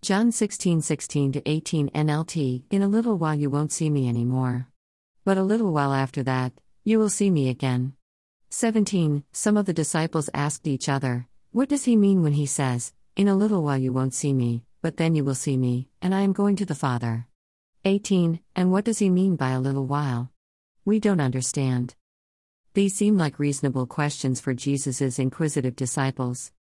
John 16 16 to 18 NLT In a little while you won't see me anymore. But a little while after that, you will see me again. 17 Some of the disciples asked each other, What does he mean when he says, In a little while you won't see me, but then you will see me, and I am going to the Father? 18 And what does he mean by a little while? We don't understand. These seem like reasonable questions for Jesus' inquisitive disciples.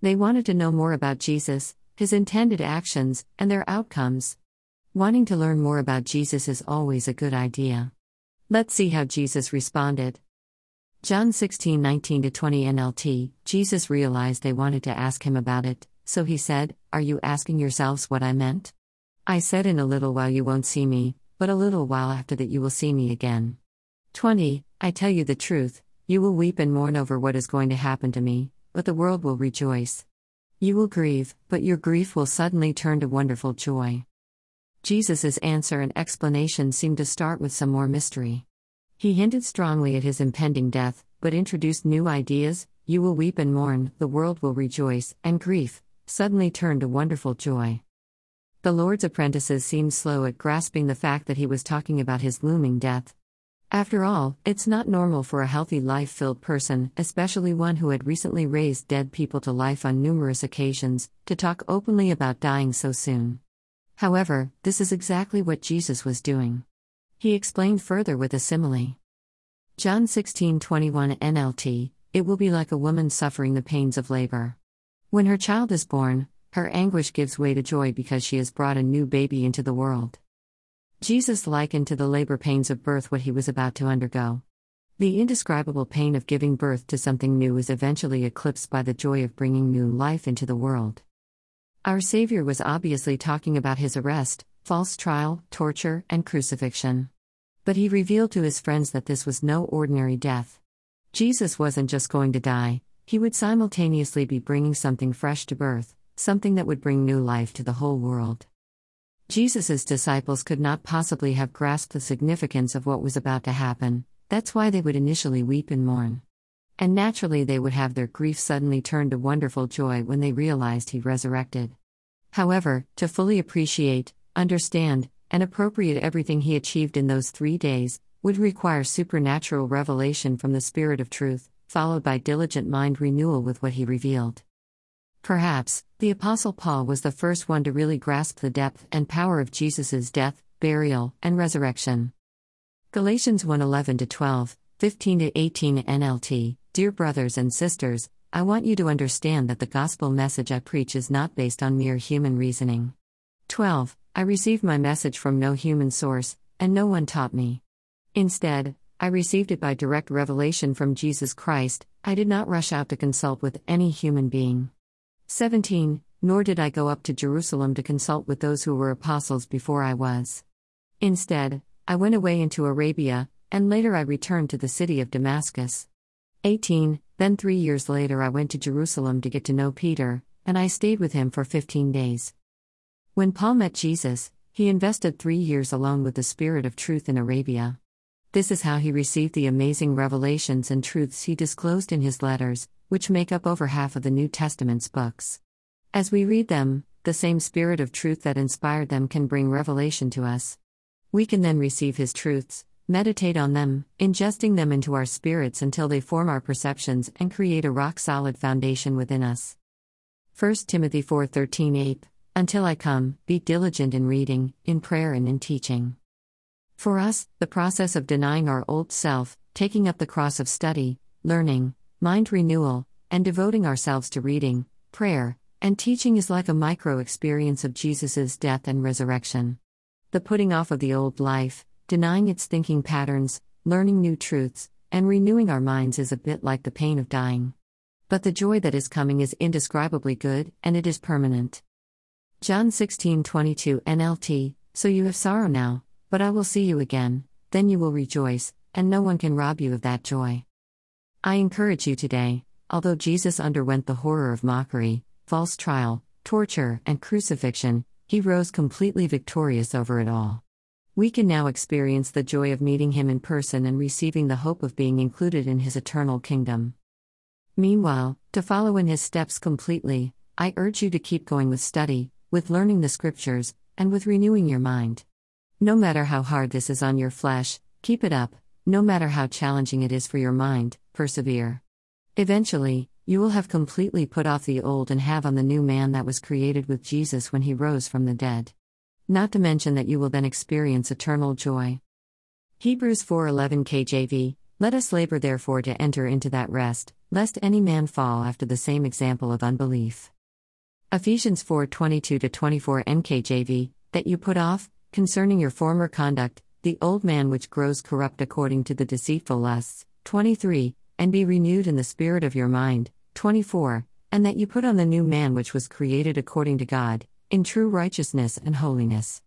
They wanted to know more about Jesus, his intended actions, and their outcomes. Wanting to learn more about Jesus is always a good idea. Let's see how Jesus responded. John 16 19 20 NLT Jesus realized they wanted to ask him about it, so he said, Are you asking yourselves what I meant? I said, In a little while you won't see me, but a little while after that you will see me again. 20 I tell you the truth, you will weep and mourn over what is going to happen to me, but the world will rejoice. You will grieve, but your grief will suddenly turn to wonderful joy. Jesus' answer and explanation seem to start with some more mystery. He hinted strongly at his impending death, but introduced new ideas you will weep and mourn, the world will rejoice, and grief suddenly turn to wonderful joy. The Lord's apprentices seemed slow at grasping the fact that he was talking about his looming death. After all, it's not normal for a healthy life filled person, especially one who had recently raised dead people to life on numerous occasions, to talk openly about dying so soon. However, this is exactly what Jesus was doing. He explained further with a simile. John 16:21 NLT It will be like a woman suffering the pains of labor. When her child is born, her anguish gives way to joy because she has brought a new baby into the world. Jesus likened to the labor pains of birth what he was about to undergo. The indescribable pain of giving birth to something new is eventually eclipsed by the joy of bringing new life into the world. Our Savior was obviously talking about his arrest, false trial, torture, and crucifixion. But he revealed to his friends that this was no ordinary death. Jesus wasn't just going to die, he would simultaneously be bringing something fresh to birth, something that would bring new life to the whole world. Jesus' disciples could not possibly have grasped the significance of what was about to happen, that's why they would initially weep and mourn. And naturally, they would have their grief suddenly turned to wonderful joy when they realized he resurrected. However, to fully appreciate, understand, and appropriate everything he achieved in those three days would require supernatural revelation from the Spirit of truth, followed by diligent mind renewal with what he revealed. Perhaps, the Apostle Paul was the first one to really grasp the depth and power of Jesus' death, burial, and resurrection. Galatians 1 11 12, 15 18 NLT Dear brothers and sisters, I want you to understand that the gospel message I preach is not based on mere human reasoning. 12. I received my message from no human source, and no one taught me. Instead, I received it by direct revelation from Jesus Christ, I did not rush out to consult with any human being. 17. Nor did I go up to Jerusalem to consult with those who were apostles before I was. Instead, I went away into Arabia, and later I returned to the city of Damascus. 18. Then three years later I went to Jerusalem to get to know Peter, and I stayed with him for 15 days. When Paul met Jesus, he invested three years alone with the Spirit of truth in Arabia. This is how he received the amazing revelations and truths he disclosed in his letters, which make up over half of the New Testament's books. As we read them, the same Spirit of truth that inspired them can bring revelation to us. We can then receive his truths, meditate on them, ingesting them into our spirits until they form our perceptions and create a rock solid foundation within us. 1 Timothy 4:13 8 until I come, be diligent in reading, in prayer, and in teaching. For us, the process of denying our old self, taking up the cross of study, learning, mind renewal, and devoting ourselves to reading, prayer, and teaching is like a micro experience of Jesus' death and resurrection. The putting off of the old life, denying its thinking patterns, learning new truths, and renewing our minds is a bit like the pain of dying. But the joy that is coming is indescribably good, and it is permanent. John 16:22 NLT So you have sorrow now, but I will see you again, then you will rejoice, and no one can rob you of that joy. I encourage you today, although Jesus underwent the horror of mockery, false trial, torture, and crucifixion, he rose completely victorious over it all. We can now experience the joy of meeting him in person and receiving the hope of being included in his eternal kingdom. Meanwhile, to follow in his steps completely, I urge you to keep going with study, with learning the scriptures, and with renewing your mind. No matter how hard this is on your flesh, keep it up, no matter how challenging it is for your mind, persevere. Eventually, you will have completely put off the old and have on the new man that was created with Jesus when he rose from the dead. Not to mention that you will then experience eternal joy. Hebrews 4:11 KJV Let us labor therefore to enter into that rest, lest any man fall after the same example of unbelief. Ephesians 4:22 to 24 NKJV That you put off concerning your former conduct the old man which grows corrupt according to the deceitful lusts 23 and be renewed in the spirit of your mind 24 and that you put on the new man which was created according to God in true righteousness and holiness